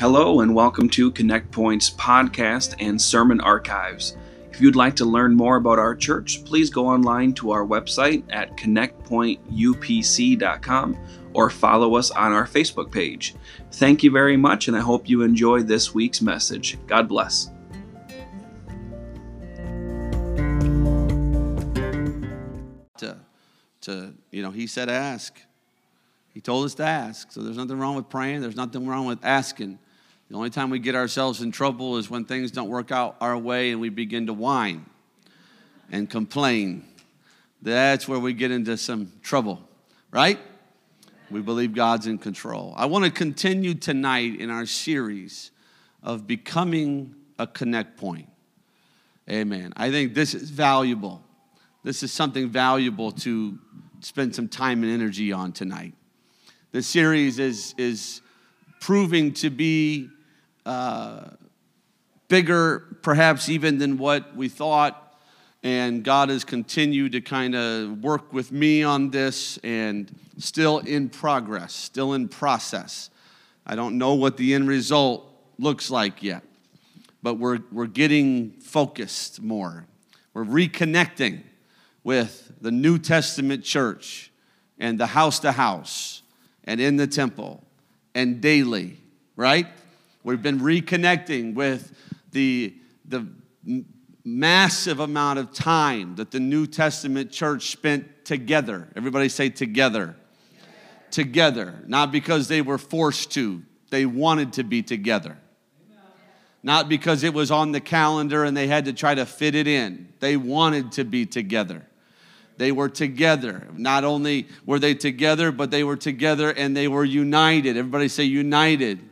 Hello, and welcome to Connect Point's podcast and sermon archives. If you'd like to learn more about our church, please go online to our website at connectpointupc.com or follow us on our Facebook page. Thank you very much, and I hope you enjoy this week's message. God bless. To, to you know, he said ask. He told us to ask. So there's nothing wrong with praying. There's nothing wrong with asking. The only time we get ourselves in trouble is when things don't work out our way and we begin to whine and complain. That's where we get into some trouble, right? We believe God's in control. I want to continue tonight in our series of becoming a connect point. Amen. I think this is valuable. This is something valuable to spend some time and energy on tonight. This series is, is proving to be uh, bigger, perhaps even than what we thought. And God has continued to kind of work with me on this and still in progress, still in process. I don't know what the end result looks like yet, but we're, we're getting focused more. We're reconnecting with the New Testament church and the house to house and in the temple and daily, right? We've been reconnecting with the, the massive amount of time that the New Testament church spent together. Everybody say together. Together. Not because they were forced to, they wanted to be together. Not because it was on the calendar and they had to try to fit it in. They wanted to be together. They were together. Not only were they together, but they were together and they were united. Everybody say united.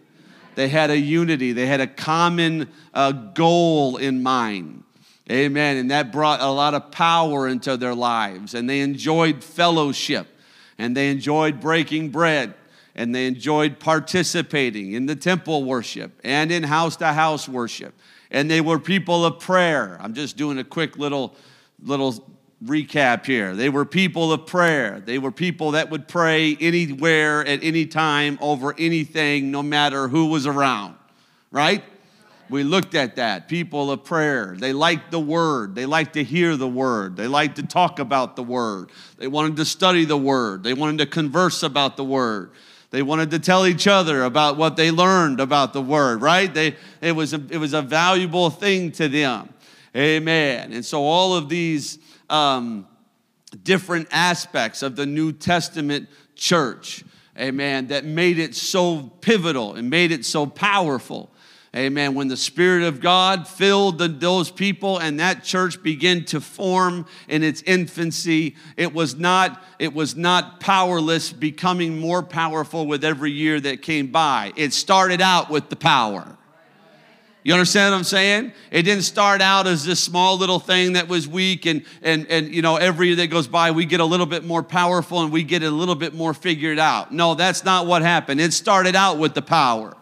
They had a unity, they had a common uh, goal in mind. Amen. And that brought a lot of power into their lives. And they enjoyed fellowship and they enjoyed breaking bread and they enjoyed participating in the temple worship and in house to house worship. And they were people of prayer. I'm just doing a quick little little recap here. They were people of prayer. They were people that would pray anywhere at any time over anything, no matter who was around, right? We looked at that. People of prayer. They liked the word. They liked to hear the word. They liked to talk about the word. They wanted to study the word. They wanted to converse about the word. They wanted to tell each other about what they learned about the word, right? They, it, was a, it was a valuable thing to them. Amen. And so all of these um, different aspects of the New Testament church, amen, that made it so pivotal and made it so powerful. Amen. When the Spirit of God filled the, those people and that church began to form in its infancy, it was not it was not powerless, becoming more powerful with every year that came by. It started out with the power. You understand what I'm saying? It didn't start out as this small little thing that was weak, and, and, and you know, every year that goes by, we get a little bit more powerful and we get a little bit more figured out. No, that's not what happened. It started out with the power.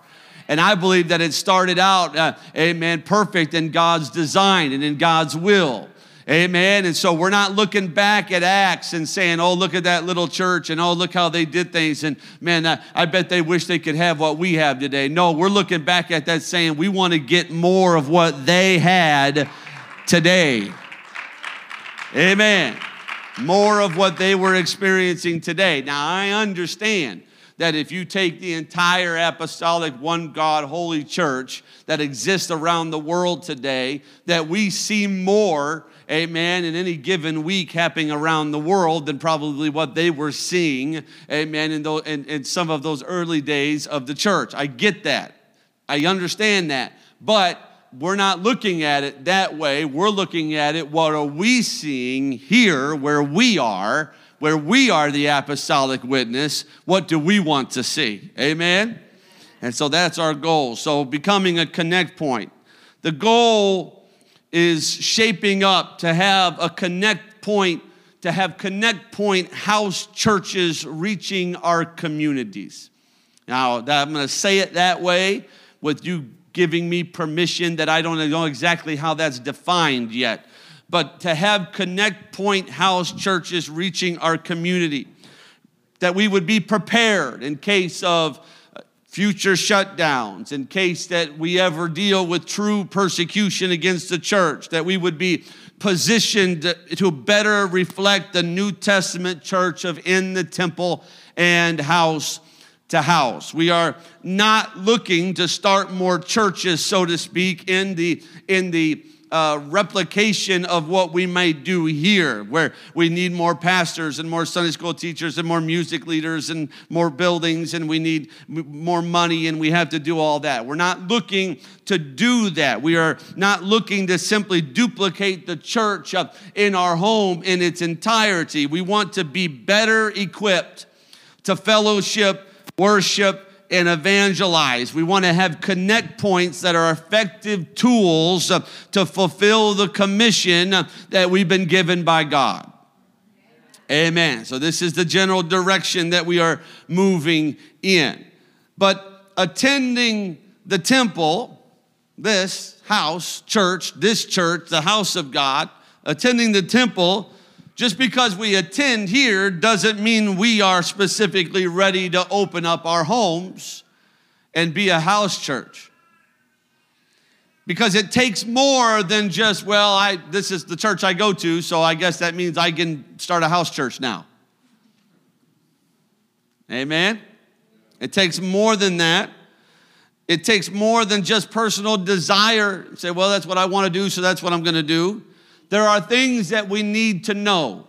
And I believe that it started out, uh, amen, perfect in God's design and in God's will. Amen. And so we're not looking back at Acts and saying, oh, look at that little church and oh, look how they did things. And man, I, I bet they wish they could have what we have today. No, we're looking back at that saying, we want to get more of what they had today. Amen. More of what they were experiencing today. Now, I understand that if you take the entire apostolic, one God, holy church that exists around the world today, that we see more amen, in any given week happening around the world than probably what they were seeing, amen, in, those, in, in some of those early days of the church. I get that. I understand that. But we're not looking at it that way. We're looking at it, what are we seeing here where we are, where we are the apostolic witness? What do we want to see? Amen? And so that's our goal. So becoming a connect point. The goal is shaping up to have a connect point, to have connect point house churches reaching our communities. Now, I'm going to say it that way with you giving me permission that I don't know exactly how that's defined yet. But to have connect point house churches reaching our community, that we would be prepared in case of future shutdowns, in case that we ever deal with true persecution against the church, that we would be positioned to better reflect the New Testament church of in the temple and house to house. We are not looking to start more churches, so to speak, in the in the uh, replication of what we might do here, where we need more pastors and more Sunday school teachers and more music leaders and more buildings and we need more money and we have to do all that. We're not looking to do that. We are not looking to simply duplicate the church in our home in its entirety. We want to be better equipped to fellowship worship, and evangelize. We want to have connect points that are effective tools uh, to fulfill the commission that we've been given by God. Amen. So, this is the general direction that we are moving in. But attending the temple, this house, church, this church, the house of God, attending the temple just because we attend here doesn't mean we are specifically ready to open up our homes and be a house church. Because it takes more than just, well, I this is the church I go to, so I guess that means I can start a house church now. Amen. It takes more than that. It takes more than just personal desire. Say, well, that's what I want to do, so that's what I'm going to do there are things that we need to know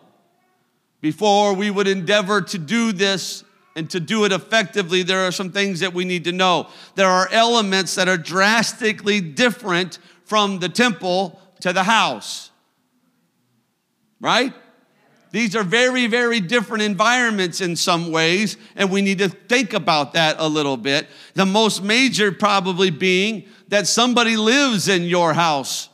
before we would endeavor to do this and to do it effectively. There are some things that we need to know. There are elements that are drastically different from the temple to the house, right? These are very, very different environments in some ways, and we need to think about that a little bit. The most major, probably, being that somebody lives in your house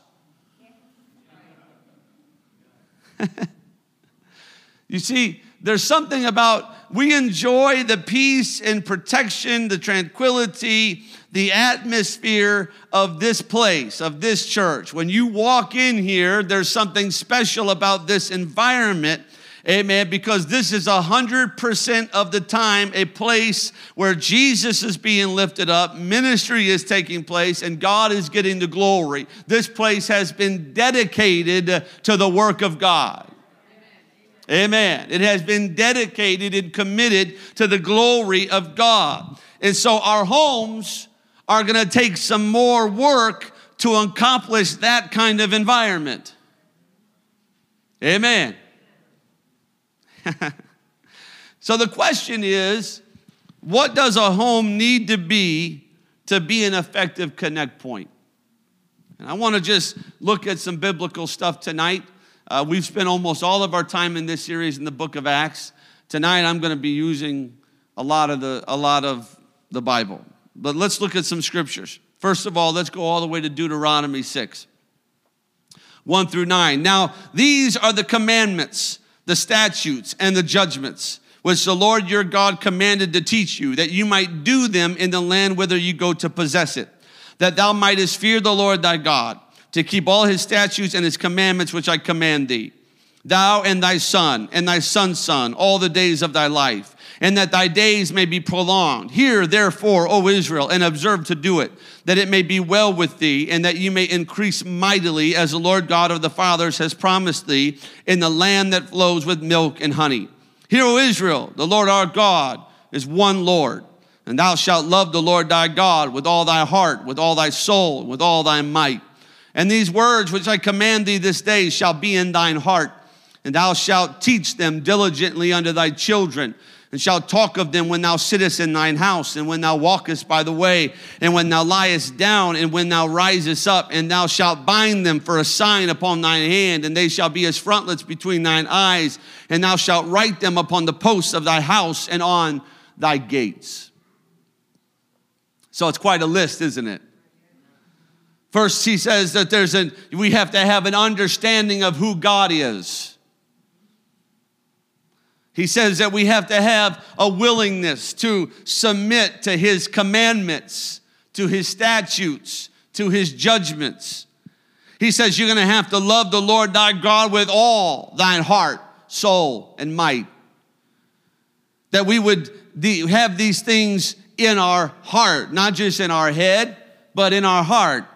you see, there's something about we enjoy the peace and protection, the tranquility, the atmosphere of this place, of this church. When you walk in here, there's something special about this environment. Amen. Because this is a hundred percent of the time a place where Jesus is being lifted up, ministry is taking place, and God is getting the glory. This place has been dedicated to the work of God. Amen. It has been dedicated and committed to the glory of God. And so our homes are going to take some more work to accomplish that kind of environment. Amen. so the question is what does a home need to be to be an effective connect point? And I want to just look at some biblical stuff tonight. Uh, we've spent almost all of our time in this series in the book of Acts. Tonight I'm going to be using a lot of the a lot of the Bible. But let's look at some scriptures. First of all, let's go all the way to Deuteronomy 6. 1 through 9. Now, these are the commandments, the statutes, and the judgments which the Lord your God commanded to teach you, that you might do them in the land whither you go to possess it, that thou mightest fear the Lord thy God to keep all his statutes and his commandments which I command thee, thou and thy son and thy son's son, all the days of thy life, and that thy days may be prolonged. Hear therefore, O Israel, and observe to do it, that it may be well with thee, and that you may increase mightily, as the Lord God of the fathers has promised thee, in the land that flows with milk and honey. Hear, O Israel, the Lord our God is one Lord. And thou shalt love the Lord thy God with all thy heart, with all thy soul, with all thy might. And these words which I command thee this day shall be in thine heart, and thou shalt teach them diligently unto thy children, and shalt talk of them when thou sittest in thine house, and when thou walkest by the way, and when thou liest down, and when thou risest up, and thou shalt bind them for a sign upon thine hand, and they shall be as frontlets between thine eyes, and thou shalt write them upon the posts of thy house and on thy gates. So it's quite a list, isn't it? First, he says that there's an, we have to have an understanding of who God is. He says that we have to have a willingness to submit to his commandments, to his statutes, to his judgments. He says you're going to have to love the Lord thy God with all thine heart, soul, and might. That we would have these things in our heart, not just in our head, but in our heart.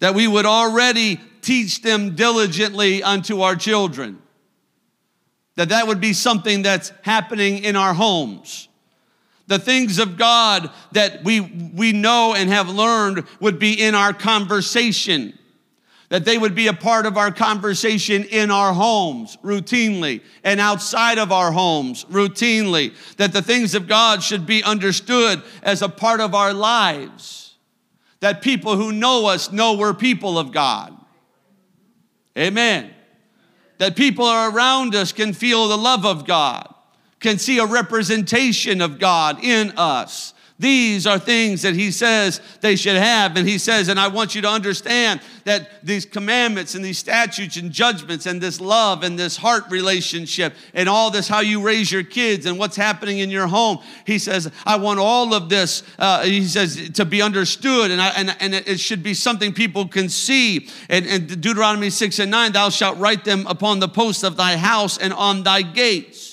That we would already teach them diligently unto our children. That that would be something that's happening in our homes. The things of God that we, we know and have learned would be in our conversation that they would be a part of our conversation in our homes routinely and outside of our homes routinely, that the things of God should be understood as a part of our lives, that people who know us know we're people of God. Amen. That people around us can feel the love of God, can see a representation of God in us these are things that he says they should have. And he says, and I want you to understand that these commandments and these statutes and judgments and this love and this heart relationship and all this, how you raise your kids and what's happening in your home. He says, I want all of this, uh, he says, to be understood. And, I, and, and it should be something people can see. And, and Deuteronomy 6 and 9, thou shalt write them upon the posts of thy house and on thy gates.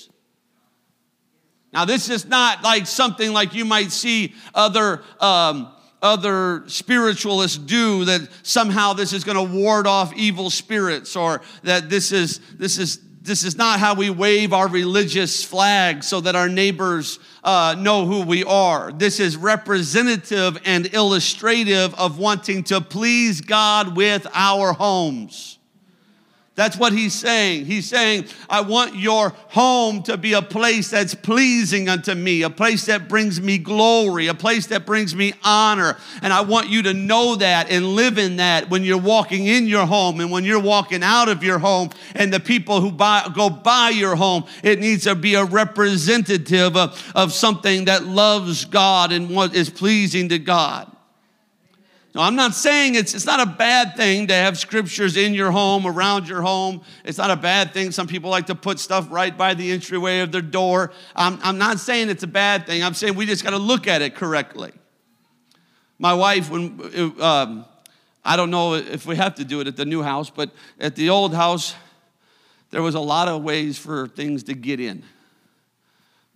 Now, this is not like something like you might see other. Um, other spiritualists do that somehow this is going to ward off evil spirits or that this is this is this is not how we wave our religious flag so that our neighbors uh, know who we are. This is representative and illustrative of wanting to please God with our homes. That's what he's saying. He's saying, I want your home to be a place that's pleasing unto me, a place that brings me glory, a place that brings me honor. And I want you to know that and live in that when you're walking in your home and when you're walking out of your home and the people who buy, go by your home. It needs to be a representative of, of something that loves God and what is pleasing to God. Now, I'm not saying it's, it's not a bad thing to have scriptures in your home, around your home. It's not a bad thing. Some people like to put stuff right by the entryway of their door. I'm, I'm not saying it's a bad thing. I'm saying we just got to look at it correctly. My wife, when um, I don't know if we have to do it at the new house, but at the old house, there was a lot of ways for things to get in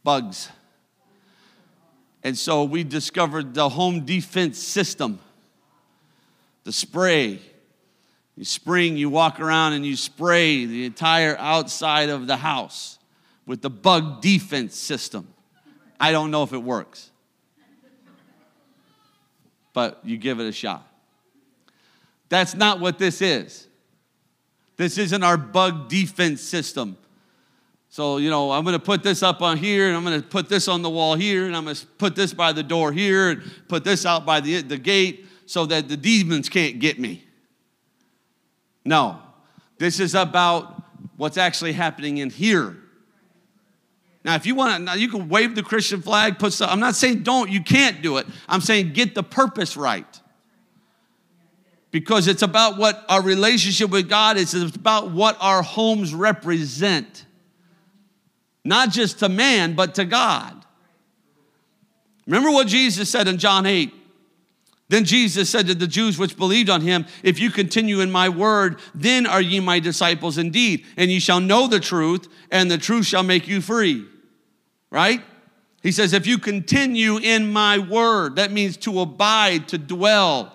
bugs. And so we discovered the home defense system the spray. You spring, you walk around and you spray the entire outside of the house with the bug defense system. I don't know if it works, but you give it a shot. That's not what this is. This isn't our bug defense system. So, you know, I'm going to put this up on here, and I'm going to put this on the wall here, and I'm going to put this by the door here, and put this out by the, the gate so that the demons can't get me. No, this is about what's actually happening in here. Now, if you want to, now you can wave the Christian flag, put stuff. I'm not saying don't, you can't do it. I'm saying get the purpose right. Because it's about what our relationship with God is, it's about what our homes represent. Not just to man, but to God. Remember what Jesus said in John 8 then Jesus said to the Jews which believed on him, If you continue in my word, then are ye my disciples indeed, and ye shall know the truth, and the truth shall make you free. Right? He says, If you continue in my word, that means to abide, to dwell.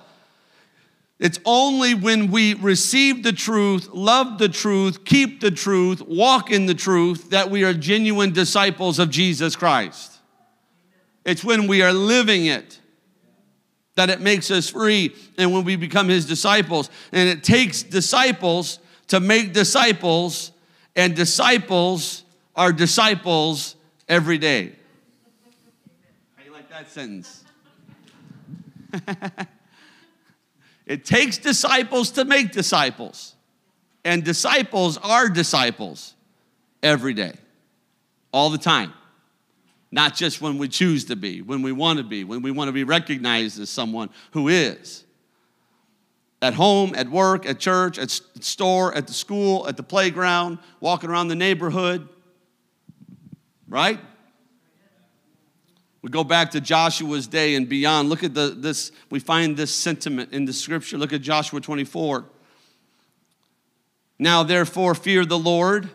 It's only when we receive the truth, love the truth, keep the truth, walk in the truth, that we are genuine disciples of Jesus Christ. It's when we are living it that it makes us free and when we become his disciples. And it takes disciples to make disciples, and disciples are disciples every day. How you like that sentence? it takes disciples to make disciples, and disciples are disciples every day, all the time not just when we choose to be, when we want to be, when we want to be recognized as someone who is. At home, at work, at church, at store, at the school, at the playground, walking around the neighborhood, right? We go back to Joshua's day and beyond. Look at the, this, we find this sentiment in the scripture. Look at Joshua 24. Now, therefore, fear the Lord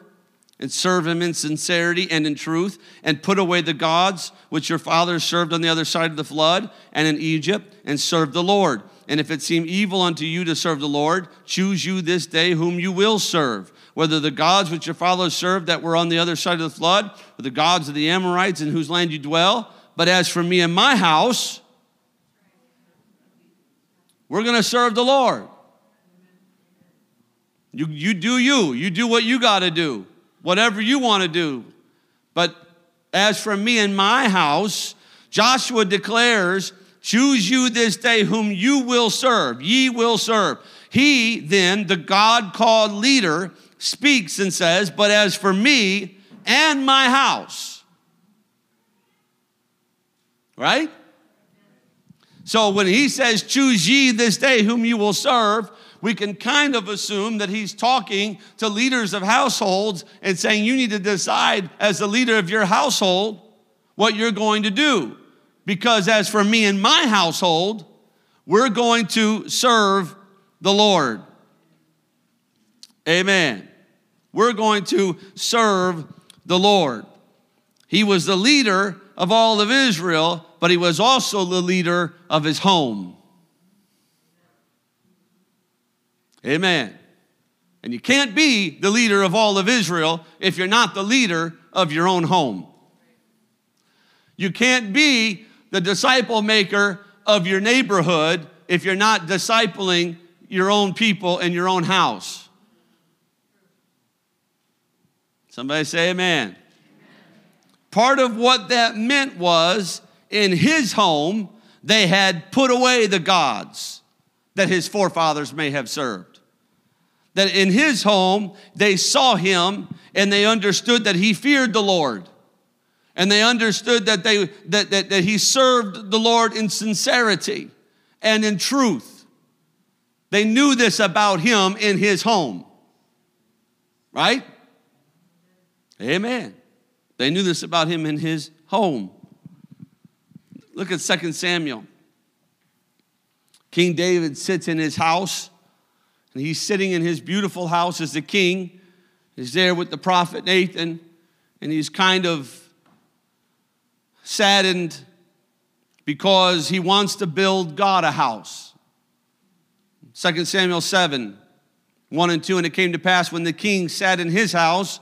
and serve him in sincerity and in truth, and put away the gods which your fathers served on the other side of the flood and in Egypt, and serve the Lord. And if it seem evil unto you to serve the Lord, choose you this day whom you will serve, whether the gods which your fathers served that were on the other side of the flood, or the gods of the Amorites in whose land you dwell. But as for me and my house, we're going to serve the Lord. You, you do you. You do what you got to do whatever you want to do. But as for me and my house, Joshua declares, Choose you this day whom you will serve. Ye will serve. He then, the God called leader, speaks and says, But as for me and my house, right? So when he says, Choose ye this day whom you will serve, we can kind of assume that he's talking to leaders of households and saying, You need to decide as the leader of your household what you're going to do. Because as for me and my household, we're going to serve the Lord. Amen. We're going to serve the Lord. He was the leader of all of Israel, but he was also the leader of his home. Amen. And you can't be the leader of all of Israel if you're not the leader of your own home. You can't be the disciple maker of your neighborhood if you're not discipling your own people in your own house. Somebody say amen. amen. Part of what that meant was in his home, they had put away the gods that his forefathers may have served that in his home they saw him and they understood that he feared the Lord. And they understood that, they, that, that, that he served the Lord in sincerity and in truth. They knew this about him in his home. Right? Amen. They knew this about him in his home. Look at 2 Samuel. King David sits in his house and he's sitting in his beautiful house as the king. He's there with the prophet Nathan, and he's kind of saddened because he wants to build God a house. 2 Samuel 7 1 and 2. And it came to pass when the king sat in his house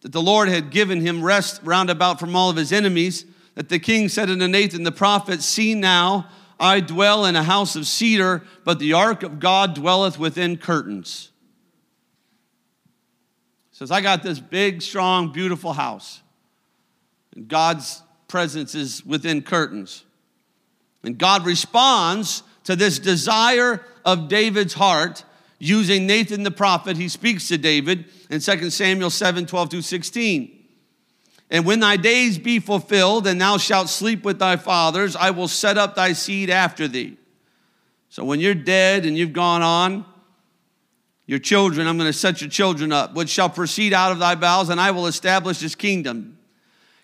that the Lord had given him rest round about from all of his enemies, that the king said unto Nathan the prophet, See now, I dwell in a house of cedar, but the ark of God dwelleth within curtains. Says, I got this big, strong, beautiful house. And God's presence is within curtains. And God responds to this desire of David's heart using Nathan the prophet. He speaks to David in 2 Samuel 7 12 through 16. And when thy days be fulfilled, and thou shalt sleep with thy fathers, I will set up thy seed after thee. So when you're dead and you've gone on, your children, I'm going to set your children up, which shall proceed out of thy bowels, and I will establish his kingdom.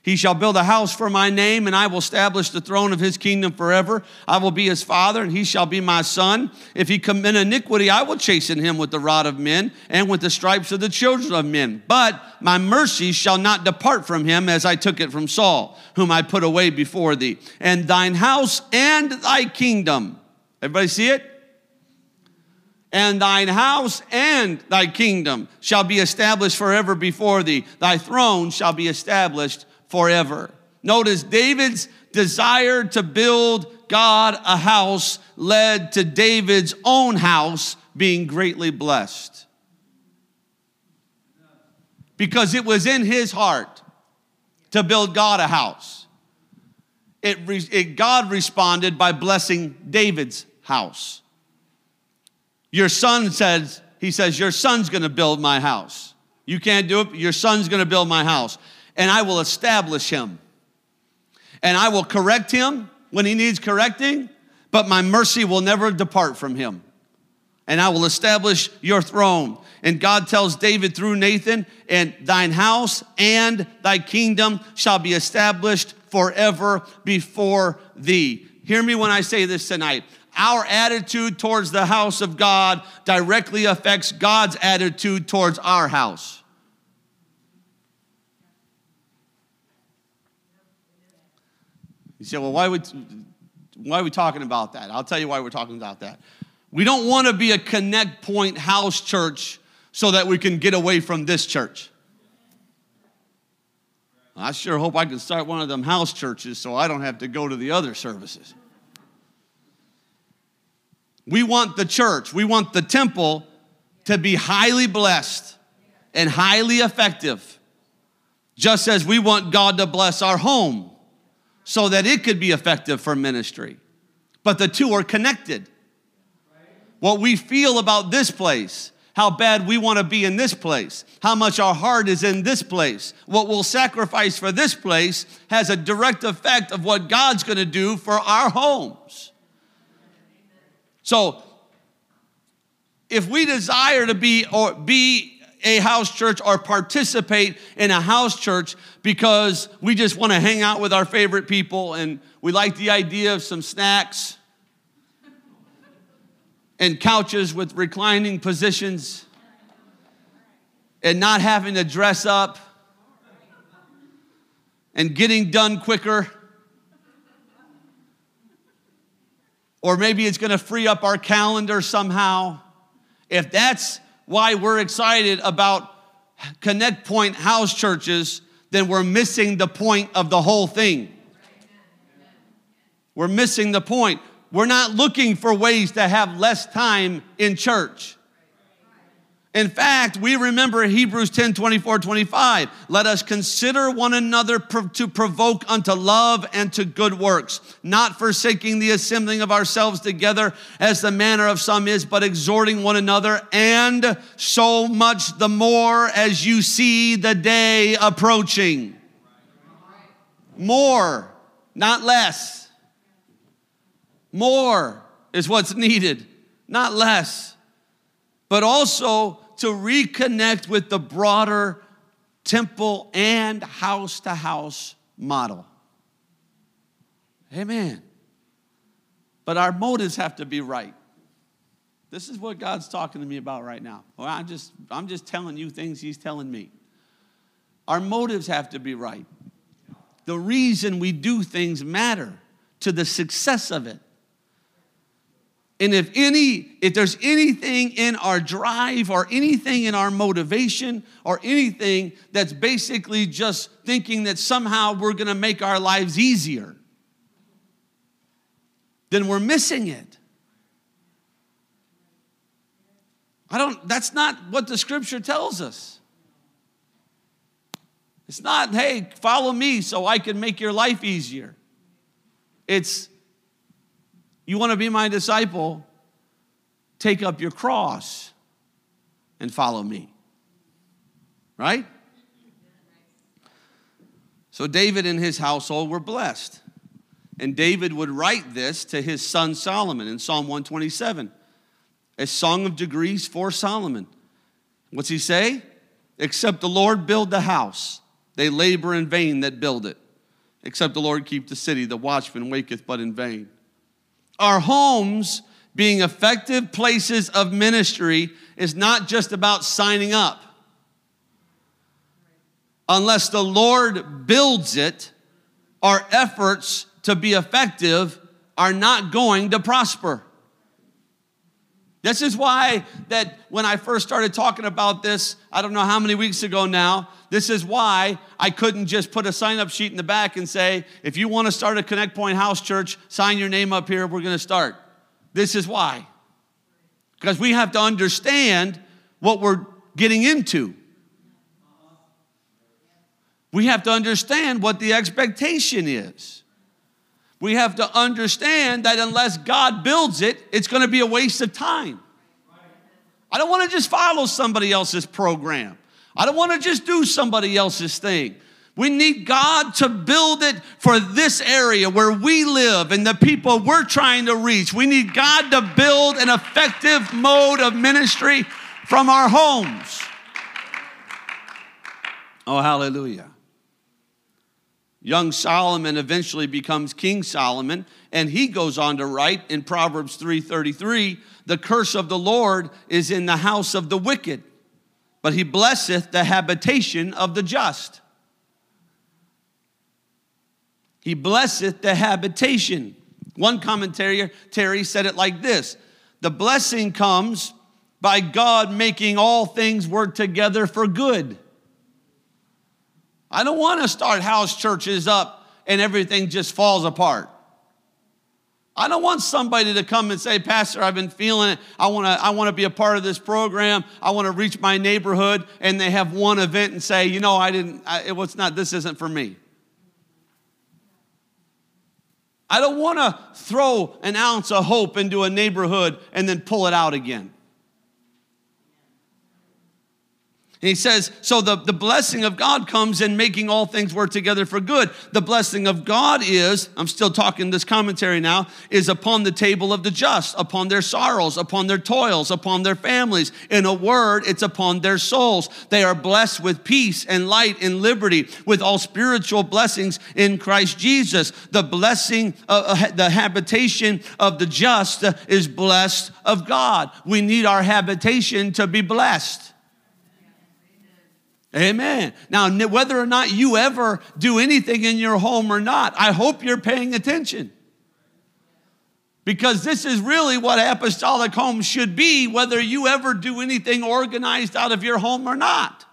He shall build a house for my name, and I will establish the throne of his kingdom forever. I will be his father, and he shall be my son. If he commit iniquity, I will chasten him with the rod of men and with the stripes of the children of men. But my mercy shall not depart from him as I took it from Saul, whom I put away before thee. And thine house and thy kingdom. Everybody see it? and thine house and thy kingdom shall be established forever before thee. Thy throne shall be established forever. Notice David's desire to build God a house led to David's own house being greatly blessed. Because it was in his heart to build God a house. It, it, God responded by blessing David's house. Your son says, he says, Your son's gonna build my house. You can't do it, your son's gonna build my house and I will establish him. And I will correct him when he needs correcting, but my mercy will never depart from him. And I will establish your throne. And God tells David through Nathan, and thine house and thy kingdom shall be established forever before thee. Hear me when I say this tonight. Our attitude towards the house of God directly affects God's attitude towards our house. You say, well, why would why are we talking about that? I'll tell you why we're talking about that. We don't want to be a connect point house church so that we can get away from this church. I sure hope I can start one of them house churches so I don't have to go to the other services. We want the church, we want the temple to be highly blessed and highly effective, just as we want God to bless our home so that it could be effective for ministry. But the two are connected. What we feel about this place, how bad we want to be in this place, how much our heart is in this place, what we'll sacrifice for this place has a direct effect of what God's going to do for our homes. So, if we desire to be or be a house church or participate in a house church because we just want to hang out with our favorite people and we like the idea of some snacks and couches with reclining positions and not having to dress up and getting done quicker. Or maybe it's going to free up our calendar somehow. If that's why we're excited about Connect Point house churches, then we're missing the point of the whole thing. We're missing the point. We're not looking for ways to have less time in church. In fact, we remember Hebrews 10 24, 25. Let us consider one another to provoke unto love and to good works, not forsaking the assembling of ourselves together as the manner of some is, but exhorting one another, and so much the more as you see the day approaching. More, not less. More is what's needed, not less. But also, to reconnect with the broader temple and house to house model. Amen. But our motives have to be right. This is what God's talking to me about right now. Well, I'm just, I'm just telling you things He's telling me. Our motives have to be right. The reason we do things matter to the success of it. And if any, if there's anything in our drive or anything in our motivation or anything that's basically just thinking that somehow we're gonna make our lives easier, then we're missing it. I don't, that's not what the scripture tells us. It's not, hey, follow me so I can make your life easier. It's, you want to be my disciple? Take up your cross and follow me. Right? So David and his household were blessed. And David would write this to his son Solomon in Psalm 127, a song of degrees for Solomon. What's he say? Except the Lord build the house, they labor in vain that build it. Except the Lord keep the city, the watchman waketh but in vain. Our homes being effective places of ministry is not just about signing up. Unless the Lord builds it, our efforts to be effective are not going to prosper. This is why that when I first started talking about this, I don't know how many weeks ago now, this is why I couldn't just put a sign up sheet in the back and say, if you want to start a Connect Point House Church, sign your name up here, we're going to start. This is why. Because we have to understand what we're getting into. We have to understand what the expectation is. We have to understand that unless God builds it, it's going to be a waste of time. I don't want to just follow somebody else's program. I don't want to just do somebody else's thing. We need God to build it for this area where we live and the people we're trying to reach. We need God to build an effective mode of ministry from our homes. Oh, hallelujah. Young Solomon eventually becomes King Solomon, and he goes on to write in Proverbs 3:33, "The curse of the Lord is in the house of the wicked, but he blesseth the habitation of the just." He blesseth the habitation. One commentator Terry said it like this The blessing comes by God making all things work together for good. I don't want to start house churches up and everything just falls apart. I don't want somebody to come and say, Pastor, I've been feeling it. I want to I want to be a part of this program. I want to reach my neighborhood. And they have one event and say, you know, I didn't, I, it was not, this isn't for me. I don't want to throw an ounce of hope into a neighborhood and then pull it out again. And he says, so the, the blessing of God comes in making all things work together for good. The blessing of God is, I'm still talking this commentary now, is upon the table of the just, upon their sorrows, upon their toils, upon their families. In a word, it's upon their souls. They are blessed with peace and light and liberty, with all spiritual blessings in Christ Jesus. The blessing, uh, the habitation of the just is blessed of God. We need our habitation to be blessed. Amen. Now, whether or not you ever do anything in your home or not, I hope you're paying attention. Because this is really what apostolic home should be, whether you ever do anything organized out of your home or not.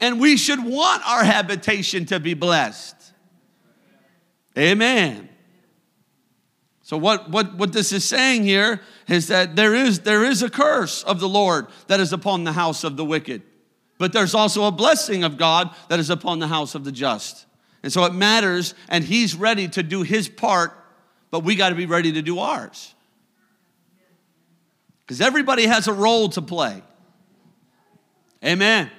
And we should want our habitation to be blessed. Amen. So, what, what, what this is saying here is that there is, there is a curse of the Lord that is upon the house of the wicked but there's also a blessing of God that is upon the house of the just. And so it matters, and He's ready to do His part, but we got to be ready to do ours. Because everybody has a role to play. Amen.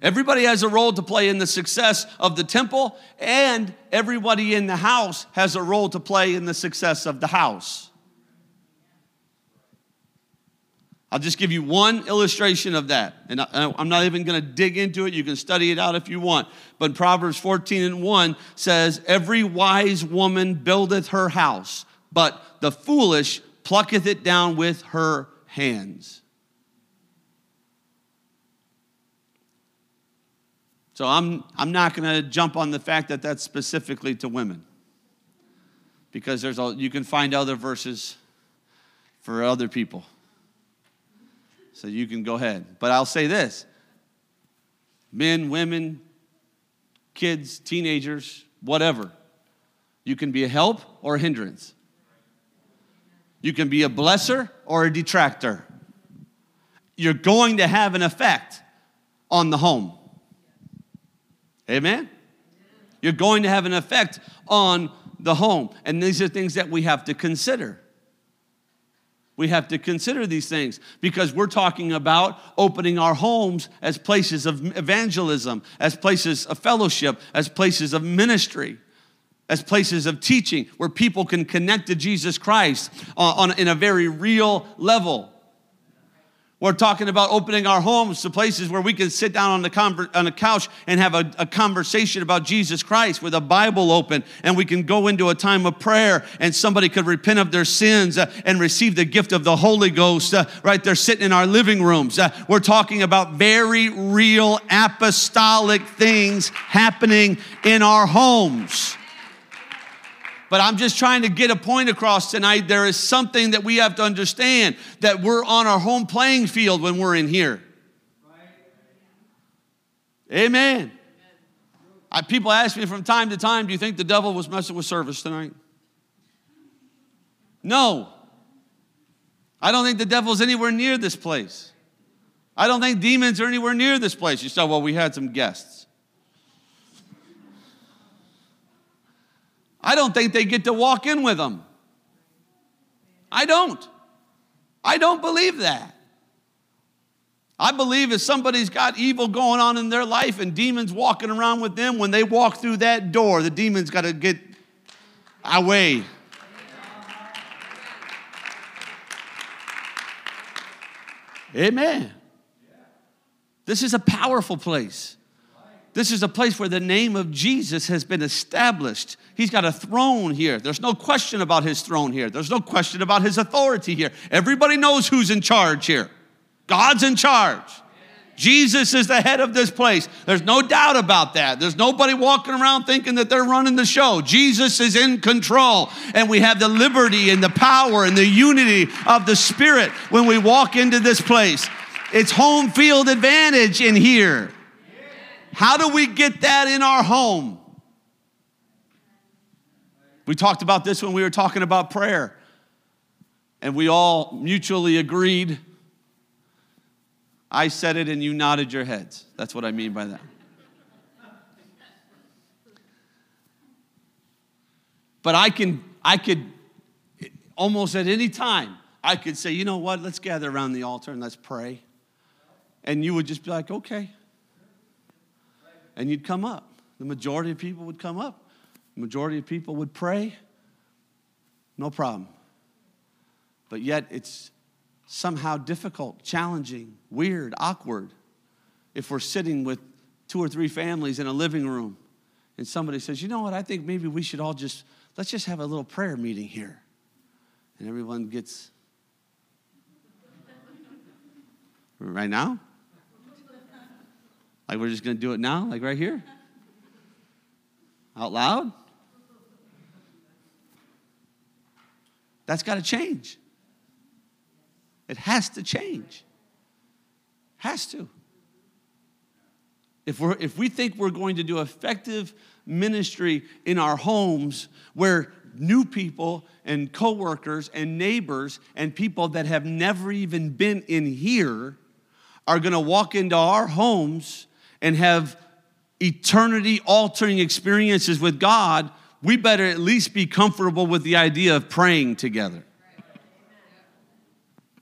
Everybody has a role to play in the success of the temple, and everybody in the house has a role to play in the success of the house. I'll just give you one illustration of that. And I'm not even going to dig into it. You can study it out if you want. But Proverbs 14 and 1 says, Every wise woman buildeth her house, but the foolish plucketh it down with her hands. So I'm, I'm not going to jump on the fact that that's specifically to women. Because there's a, you can find other verses for other people. So you can go ahead. But I'll say this men, women, kids, teenagers, whatever. You can be a help or a hindrance. You can be a blesser or a detractor. You're going to have an effect on the home. Amen? You're going to have an effect on the home. And these are things that we have to consider. We have to consider these things because we're talking about opening our homes as places of evangelism, as places of fellowship, as places of ministry, as places of teaching where people can connect to Jesus Christ on, on in a very real level. We're talking about opening our homes to places where we can sit down on the, conver- on the couch and have a, a, conversation about Jesus Christ with a Bible open, and we can go into a time of prayer, and somebody could repent of their sins uh, and receive the gift of the Holy Ghost uh, right there sitting in our living rooms. Uh, we're talking about very real apostolic things happening in our homes. But I'm just trying to get a point across tonight. There is something that we have to understand that we're on our home playing field when we're in here. Amen. I, people ask me from time to time, do you think the devil was messing with service tonight? No. I don't think the devil's anywhere near this place. I don't think demons are anywhere near this place. You say, well, we had some guests. I don't think they get to walk in with them. I don't. I don't believe that. I believe if somebody's got evil going on in their life and demons walking around with them, when they walk through that door, the demons got to get away. Amen. This is a powerful place. This is a place where the name of Jesus has been established. He's got a throne here. There's no question about his throne here. There's no question about his authority here. Everybody knows who's in charge here. God's in charge. Jesus is the head of this place. There's no doubt about that. There's nobody walking around thinking that they're running the show. Jesus is in control, and we have the liberty and the power and the unity of the Spirit when we walk into this place. It's home field advantage in here. How do we get that in our home? We talked about this when we were talking about prayer, and we all mutually agreed I said it and you nodded your heads. That's what I mean by that. But I can, I could, almost at any time, I could say, you know what, let's gather around the altar and let's pray. And you would just be like, okay. And you'd come up. The majority of people would come up. The majority of people would pray. No problem. But yet it's somehow difficult, challenging, weird, awkward if we're sitting with two or three families in a living room and somebody says, you know what, I think maybe we should all just, let's just have a little prayer meeting here. And everyone gets, right now? Like we're just gonna do it now, like right here? Out loud? That's gotta change. It has to change. Has to. If, we're, if we think we're going to do effective ministry in our homes where new people and coworkers and neighbors and people that have never even been in here are going to walk into our homes and have eternity altering experiences with God, we better at least be comfortable with the idea of praying together.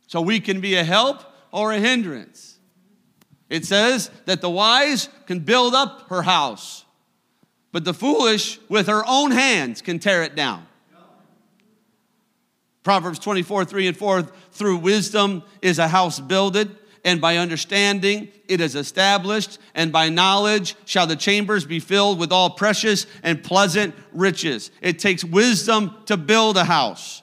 So we can be a help or a hindrance. It says that the wise can build up her house, but the foolish with her own hands can tear it down. Proverbs 24, 3 and 4 through wisdom is a house builded, and by understanding it is established, and by knowledge shall the chambers be filled with all precious and pleasant riches. It takes wisdom to build a house.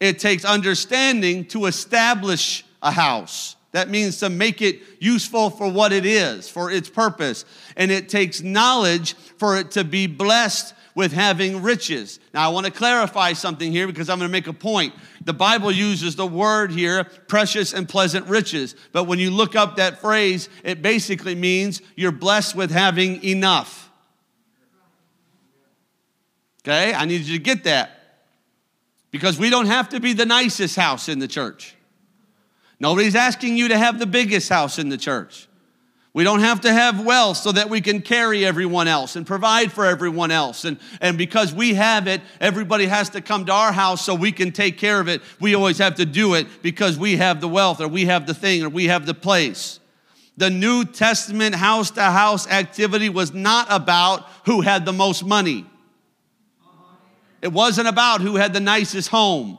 It takes understanding to establish a house. That means to make it useful for what it is, for its purpose. And it takes knowledge for it to be blessed with having riches. Now, I want to clarify something here because I'm going to make a point. The Bible uses the word here, precious and pleasant riches. But when you look up that phrase, it basically means you're blessed with having enough. Okay? I need you to get that because we don't have to be the nicest house in the church. Nobody's asking you to have the biggest house in the church. We don't have to have wealth so that we can carry everyone else and provide for everyone else. And, and because we have it, everybody has to come to our house so we can take care of it. We always have to do it because we have the wealth or we have the thing or we have the place. The New Testament house to house activity was not about who had the most money. It wasn't about who had the nicest home.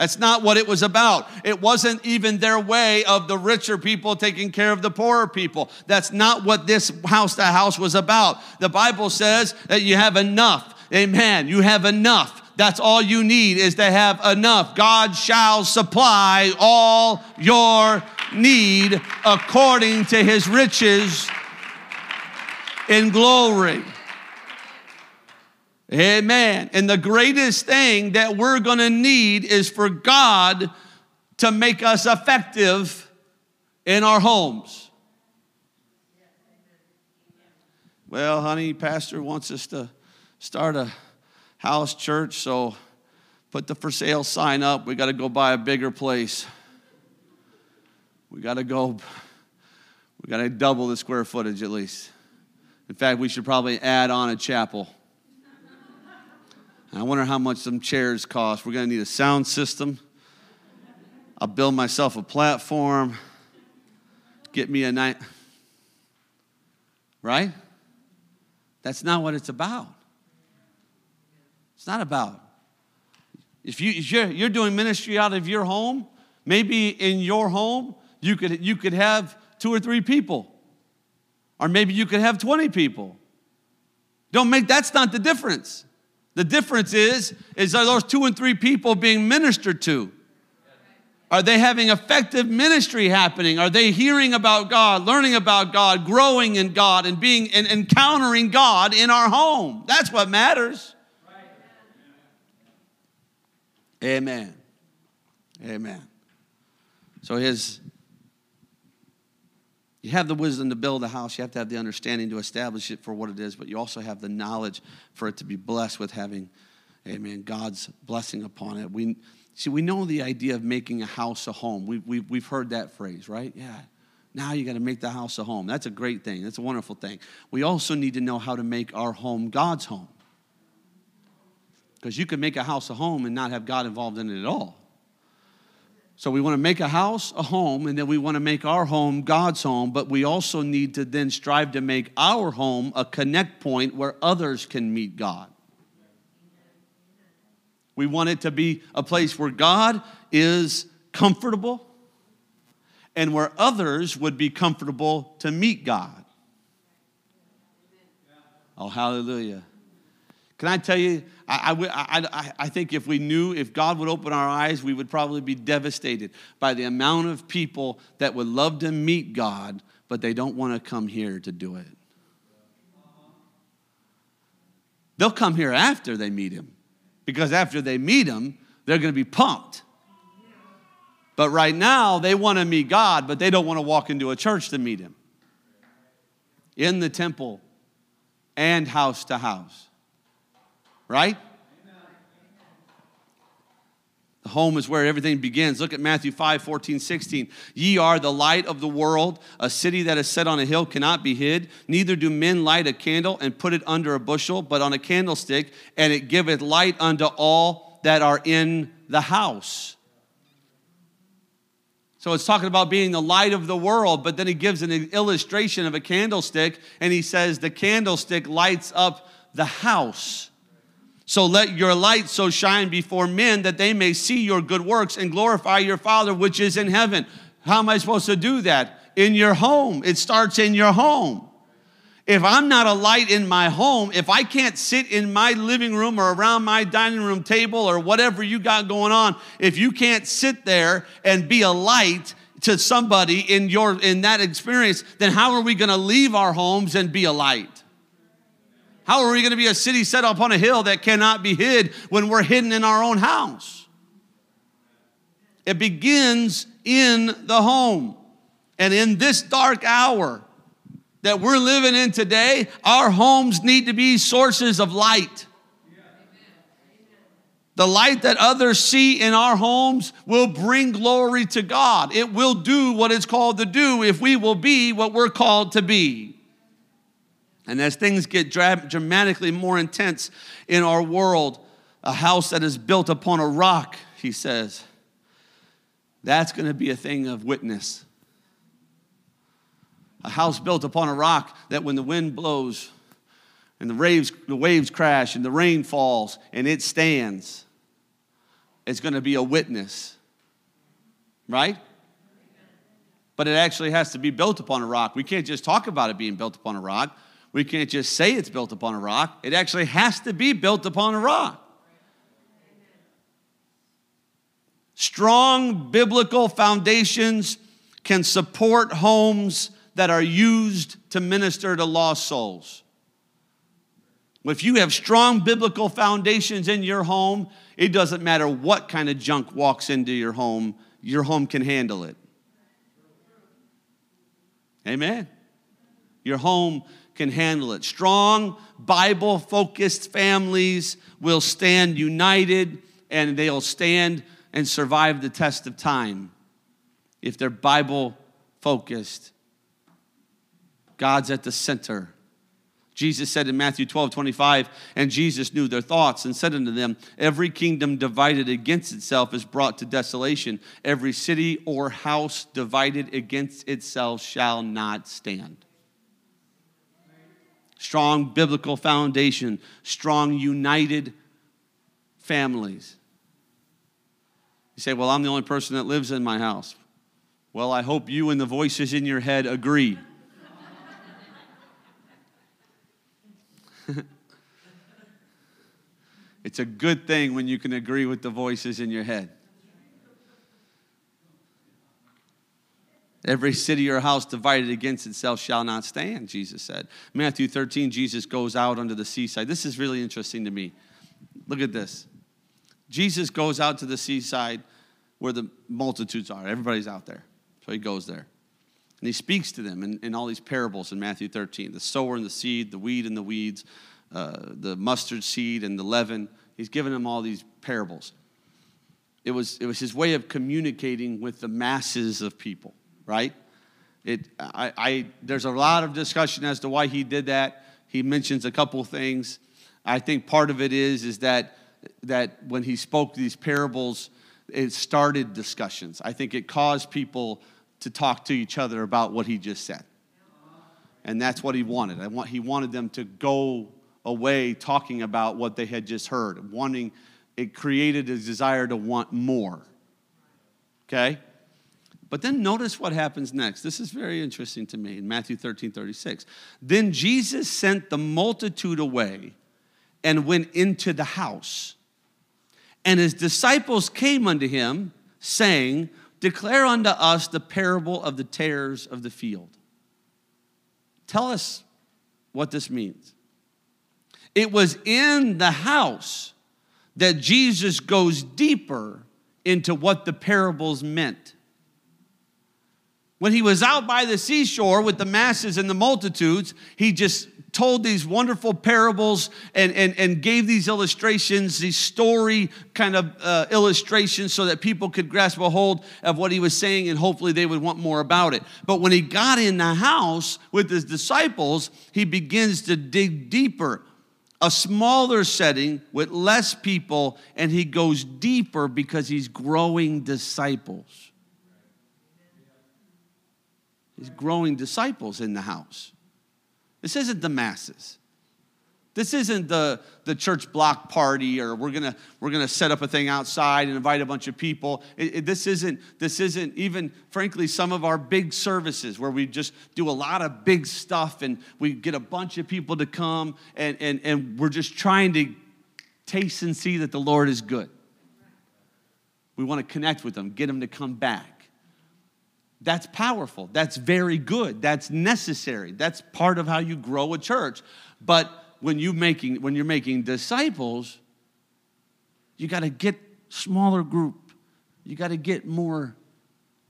That's not what it was about. It wasn't even their way of the richer people taking care of the poorer people. That's not what this house to house was about. The Bible says that you have enough. Amen. You have enough. That's all you need is to have enough. God shall supply all your need according to his riches in glory. Amen. And the greatest thing that we're going to need is for God to make us effective in our homes. Well, honey, pastor wants us to start a house church, so put the for sale sign up. We got to go buy a bigger place. We got to go we got to double the square footage at least. In fact, we should probably add on a chapel. I wonder how much some chairs cost. We're going to need a sound system. I'll build myself a platform. Get me a night. Right? That's not what it's about. It's not about. If, you, if you're, you're doing ministry out of your home, maybe in your home, you could, you could have two or three people. Or maybe you could have 20 people. Don't make, that's not the difference. The difference is, is are those two and three people being ministered to? Are they having effective ministry happening? Are they hearing about God, learning about God, growing in God, and being and encountering God in our home? That's what matters. Amen. Amen. So his you have the wisdom to build a house, you have to have the understanding to establish it for what it is, but you also have the knowledge for it to be blessed with having, amen, God's blessing upon it. We see we know the idea of making a house a home. We, we, we've heard that phrase, right? Yeah. Now you got to make the house a home. That's a great thing. That's a wonderful thing. We also need to know how to make our home God's home. Because you can make a house a home and not have God involved in it at all. So we want to make a house a home, and then we want to make our home God's home, but we also need to then strive to make our home a connect point where others can meet God. We want it to be a place where God is comfortable and where others would be comfortable to meet God. Oh, hallelujah. Can I tell you, I, I, I, think if we knew, if God would open our eyes, we would probably be devastated by the amount of people that would love to meet God, but they don't want to come here to do it. They'll come here after they meet Him, because after they meet Him, they're going to be pumped. But right now, they want to meet God, but they don't want to walk into a church to meet Him. In the temple and house to house right? The home is where everything begins. Look at Matthew 5 14, 16. Ye are the light of the world. A city that is set on a hill cannot be hid. Neither do men light a candle and put it under a bushel, but on a candlestick, and it giveth light unto all that are in the house. So it's talking about being the light of the world, but then he gives an illustration of a candlestick, and he says the candlestick lights up the house. So let your light so shine before men that they may see your good works and glorify your Father which is in heaven. How am I supposed to do that? In your home. It starts in your home. If I'm not a light in my home, if I can't sit in my living room or around my dining room table or whatever you got going on, if you can't sit there and be a light to somebody in your in that experience, then how are we going to leave our homes and be a light? How are we going to be a city set upon a hill that cannot be hid when we're hidden in our own house? It begins in the home. And in this dark hour that we're living in today, our homes need to be sources of light. The light that others see in our homes will bring glory to God. It will do what it's called to do if we will be what we're called to be. And as things get dramatically more intense in our world, a house that is built upon a rock, he says, that's going to be a thing of witness. A house built upon a rock that when the wind blows and the waves, the waves crash and the rain falls and it stands, it's going to be a witness. Right? But it actually has to be built upon a rock. We can't just talk about it being built upon a rock. We can't just say it's built upon a rock, it actually has to be built upon a rock. Strong biblical foundations can support homes that are used to minister to lost souls. If you have strong biblical foundations in your home, it doesn't matter what kind of junk walks into your home, your home can handle it. Amen. Your home can handle it. Strong, Bible focused families will stand united and they'll stand and survive the test of time if they're Bible focused. God's at the center. Jesus said in Matthew 12, 25, and Jesus knew their thoughts and said unto them, Every kingdom divided against itself is brought to desolation. Every city or house divided against itself shall not stand strong biblical foundation, strong united families. You say, Well, I'm the only person that lives in my house. Well, I hope you and the voices in your head agree. it's a good thing when you can agree with the voices in your head. Every city or house divided against itself shall not stand, Jesus said. Matthew 13, Jesus goes out onto the seaside. This is really interesting to me. Look at this. Jesus goes out to the seaside where the multitudes are. Everybody's out there. So he goes there. And he speaks to them in, in all these parables in Matthew 13 the sower and the seed, the weed and the weeds, uh, the mustard seed and the leaven. He's given them all these parables. It was, it was his way of communicating with the masses of people, right? It, I, I, there's a lot of discussion as to why he did that. He mentions a couple things. I think part of it is, is that, that when he spoke these parables, it started discussions. I think it caused people to talk to each other about what he just said. And that's what he wanted. I want, he wanted them to go away talking about what they had just heard, wanting, it created a desire to want more. Okay? But then notice what happens next. This is very interesting to me in Matthew 13 36. Then Jesus sent the multitude away and went into the house. And his disciples came unto him, saying, Declare unto us the parable of the tares of the field. Tell us what this means. It was in the house that Jesus goes deeper into what the parables meant. When he was out by the seashore with the masses and the multitudes, he just told these wonderful parables and, and, and gave these illustrations, these story kind of uh, illustrations, so that people could grasp a hold of what he was saying and hopefully they would want more about it. But when he got in the house with his disciples, he begins to dig deeper. A smaller setting with less people, and he goes deeper because he's growing disciples. He's growing disciples in the house. This isn't the masses. This isn't the, the church block party or we're gonna, we're gonna set up a thing outside and invite a bunch of people. It, it, this, isn't, this isn't even, frankly, some of our big services where we just do a lot of big stuff and we get a bunch of people to come and, and, and we're just trying to taste and see that the Lord is good. We wanna connect with them, get them to come back. That's powerful. That's very good. That's necessary. That's part of how you grow a church. But when you making when you're making disciples, you got to get smaller group. You got to get more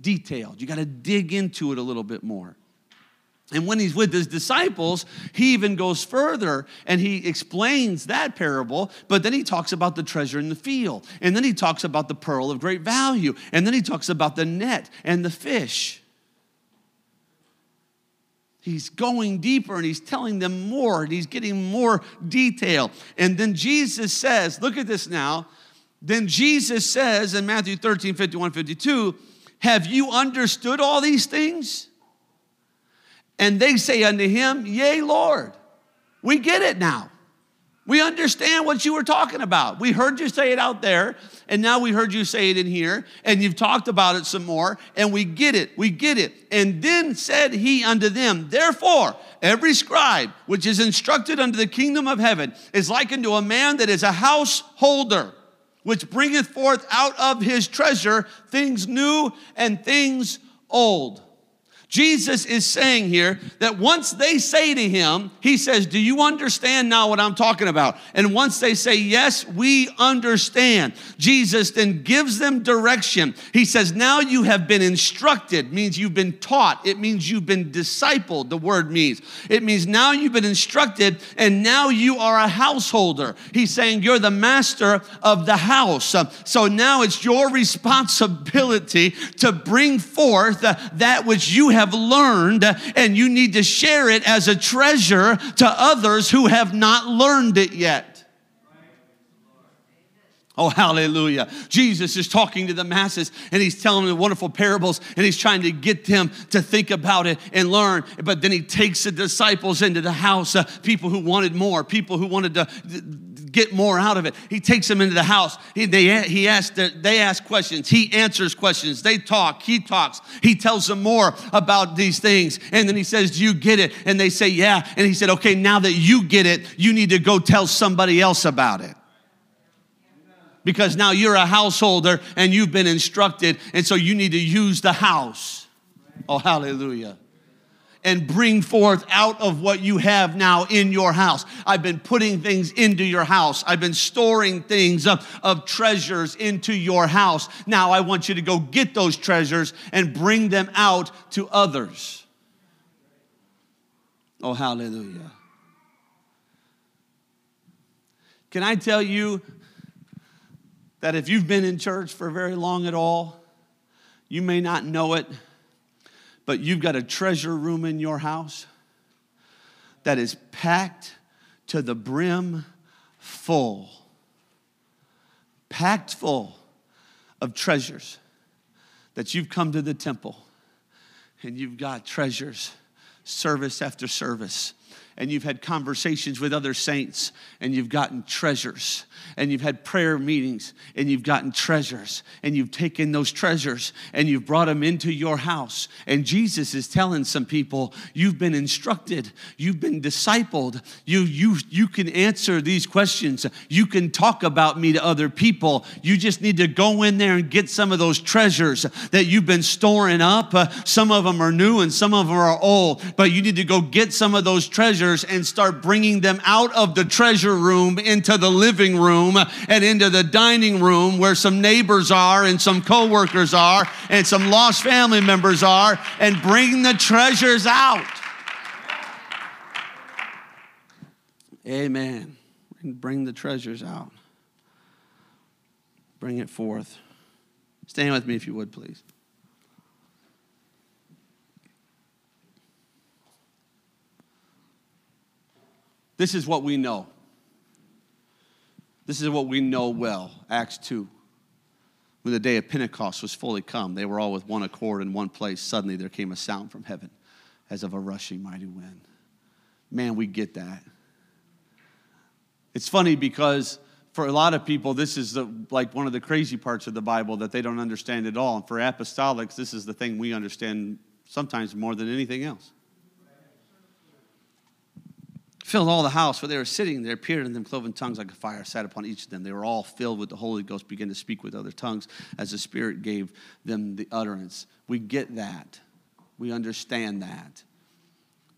detailed. You got to dig into it a little bit more. And when he's with his disciples, he even goes further and he explains that parable, but then he talks about the treasure in the field. And then he talks about the pearl of great value. And then he talks about the net and the fish. He's going deeper and he's telling them more and he's getting more detail. And then Jesus says, look at this now. Then Jesus says in Matthew 13, 51, 52, Have you understood all these things? And they say unto him, Yea, Lord, we get it now. We understand what you were talking about. We heard you say it out there, and now we heard you say it in here, and you've talked about it some more, and we get it. We get it. And then said he unto them, Therefore, every scribe which is instructed unto the kingdom of heaven is likened to a man that is a householder, which bringeth forth out of his treasure things new and things old. Jesus is saying here that once they say to him, he says, Do you understand now what I'm talking about? And once they say, Yes, we understand, Jesus then gives them direction. He says, Now you have been instructed, means you've been taught. It means you've been discipled, the word means. It means now you've been instructed and now you are a householder. He's saying, You're the master of the house. So now it's your responsibility to bring forth that which you have have learned, and you need to share it as a treasure to others who have not learned it yet. Oh, hallelujah. Jesus is talking to the masses and he's telling them wonderful parables and he's trying to get them to think about it and learn. But then he takes the disciples into the house, uh, people who wanted more, people who wanted to get more out of it. He takes them into the house. He, they, he asked, they ask questions. He answers questions. They talk. He talks. He tells them more about these things. And then he says, Do you get it? And they say, Yeah. And he said, Okay, now that you get it, you need to go tell somebody else about it because now you're a householder and you've been instructed, and so you need to use the house. Oh, hallelujah. And bring forth out of what you have now in your house. I've been putting things into your house. I've been storing things of, of treasures into your house. Now I want you to go get those treasures and bring them out to others. Oh, hallelujah. Can I tell you that if you've been in church for very long at all, you may not know it, but you've got a treasure room in your house that is packed to the brim full. Packed full of treasures that you've come to the temple and you've got treasures, service after service and you've had conversations with other saints and you've gotten treasures and you've had prayer meetings and you've gotten treasures and you've taken those treasures and you've brought them into your house. And jesus is telling some people you've been instructed you've been discipled you you you can answer these questions you can talk about me to other people you just need to go in there and get some of those treasures that you've been storing up. Uh, some of them are new and some of them are old but you need to go get some of those treasures and start bringing them out of the treasure room into the living room and into the dining room where some neighbors are and some coworkers are and some lost family members are and bring the treasures out. Amen. Bring the treasures out. Bring it forth. Stand with me if you would, please. This is what we know. This is what we know well. Acts 2. When the day of Pentecost was fully come, they were all with one accord in one place. Suddenly there came a sound from heaven as of a rushing mighty wind. Man, we get that. It's funny because for a lot of people, this is the, like one of the crazy parts of the Bible that they don't understand at all. And for apostolics, this is the thing we understand sometimes more than anything else filled all the house where they were sitting there appeared in them cloven tongues like a fire sat upon each of them. They were all filled with the holy ghost began to speak with other tongues as the spirit gave them the utterance. We get that. We understand that.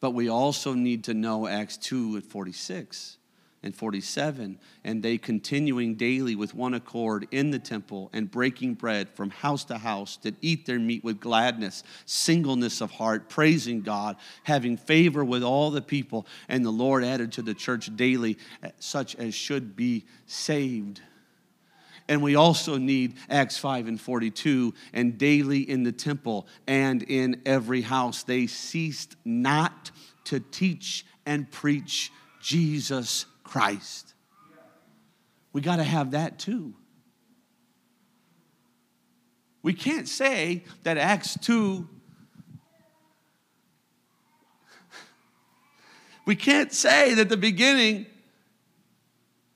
But we also need to know acts 2 and 46 and 47, and they continuing daily with one accord in the temple and breaking bread from house to house did eat their meat with gladness, singleness of heart, praising God, having favor with all the people. And the Lord added to the church daily eh, such as should be saved. And we also need Acts 5 and 42, and daily in the temple and in every house they ceased not to teach and preach Jesus Christ. We got to have that too. We can't say that Acts 2 We can't say that the beginning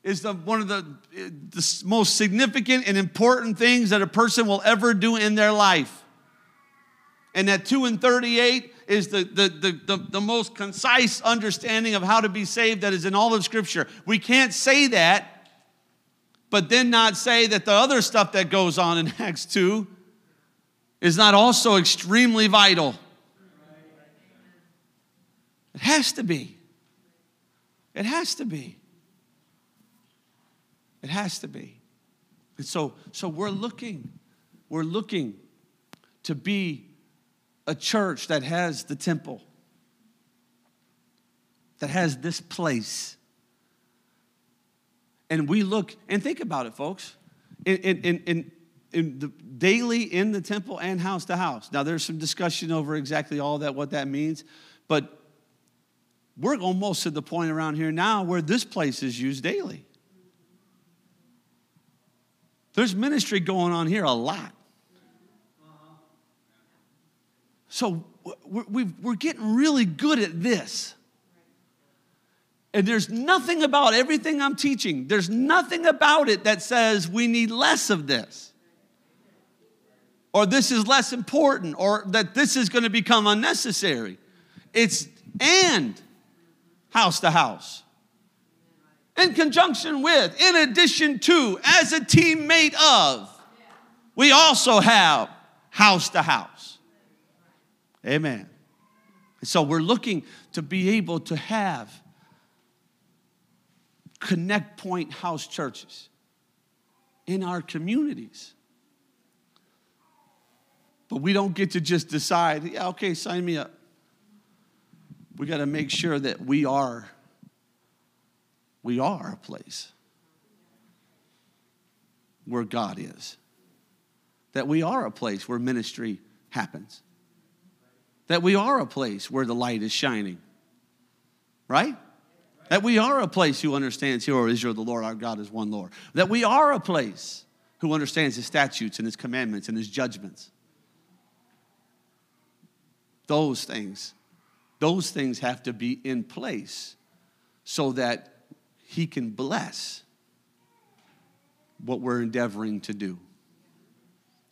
is the, one of the, the most significant and important things that a person will ever do in their life. And that 2 and 38 is the, the, the, the, the most concise understanding of how to be saved that is in all of Scripture. We can't say that, but then not say that the other stuff that goes on in Acts 2 is not also extremely vital. It has to be. It has to be. It has to be. And so, so we're looking, we're looking to be a church that has the temple, that has this place. And we look and think about it, folks. In, in, in, in the daily in the temple and house to house. Now there's some discussion over exactly all that, what that means, but we're almost to the point around here now where this place is used daily. There's ministry going on here a lot. So we're, getting really good at this. And there's nothing about everything I'm teaching, there's nothing about it that says we need less of this. Or this is less important, or that this is going to become unnecessary. It's and house to house. In conjunction with, in addition to, as a teammate of, we also have house to house. Amen. So we're looking to be able to have connect point house churches in our communities. But we don't get to just decide, yeah, okay, sign me up. We got to make sure that we are we are a place where God is. That we are a place where ministry happens. That we are a place where the light is shining. Right? That we are a place who understands, Hear, O Israel, the Lord our God is one Lord. That we are a place who understands His statutes and His commandments and His judgments. Those things, those things have to be in place so that He can bless what we're endeavoring to do.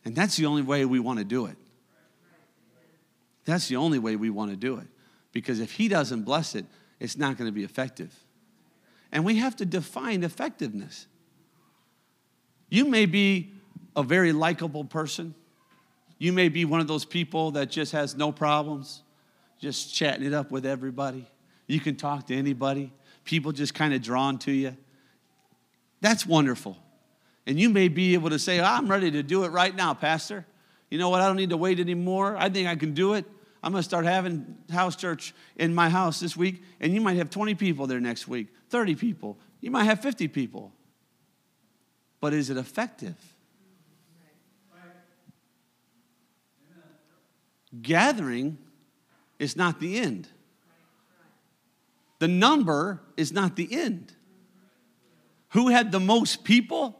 And that's the only way we want to do it. That's the only way we want to do it. Because if He doesn't bless it, it's not going to be effective. And we have to define effectiveness. You may be a very likable person. You may be one of those people that just has no problems, just chatting it up with everybody. You can talk to anybody people just kind of drawn to you. That's wonderful. And you may be able to say, oh, I'm ready to do it right now, Pastor. You know what? I don't need to wait anymore. I think I can do it. I'm going to start having house church in my house this week, and you might have 20 people there next week, 30 people. You might have 50 people. But is it effective? Gathering is not the end. The number is not the end. Who had the most people?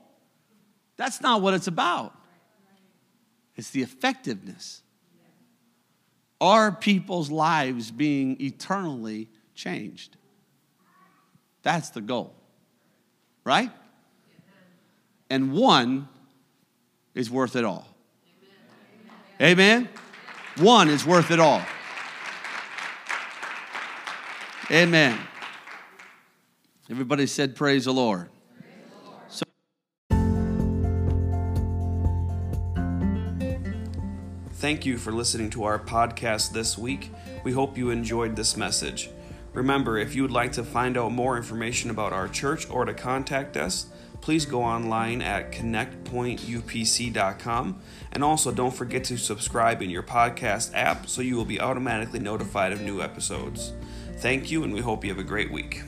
That's not what it's about. It's the effectiveness. Are people's lives being eternally changed? That's the goal. Right? And one is worth it all. Amen? One is worth it all. Amen. Everybody said, Praise the Lord. Thank you for listening to our podcast this week. We hope you enjoyed this message. Remember, if you would like to find out more information about our church or to contact us, please go online at connectpointupc.com. And also, don't forget to subscribe in your podcast app so you will be automatically notified of new episodes. Thank you, and we hope you have a great week.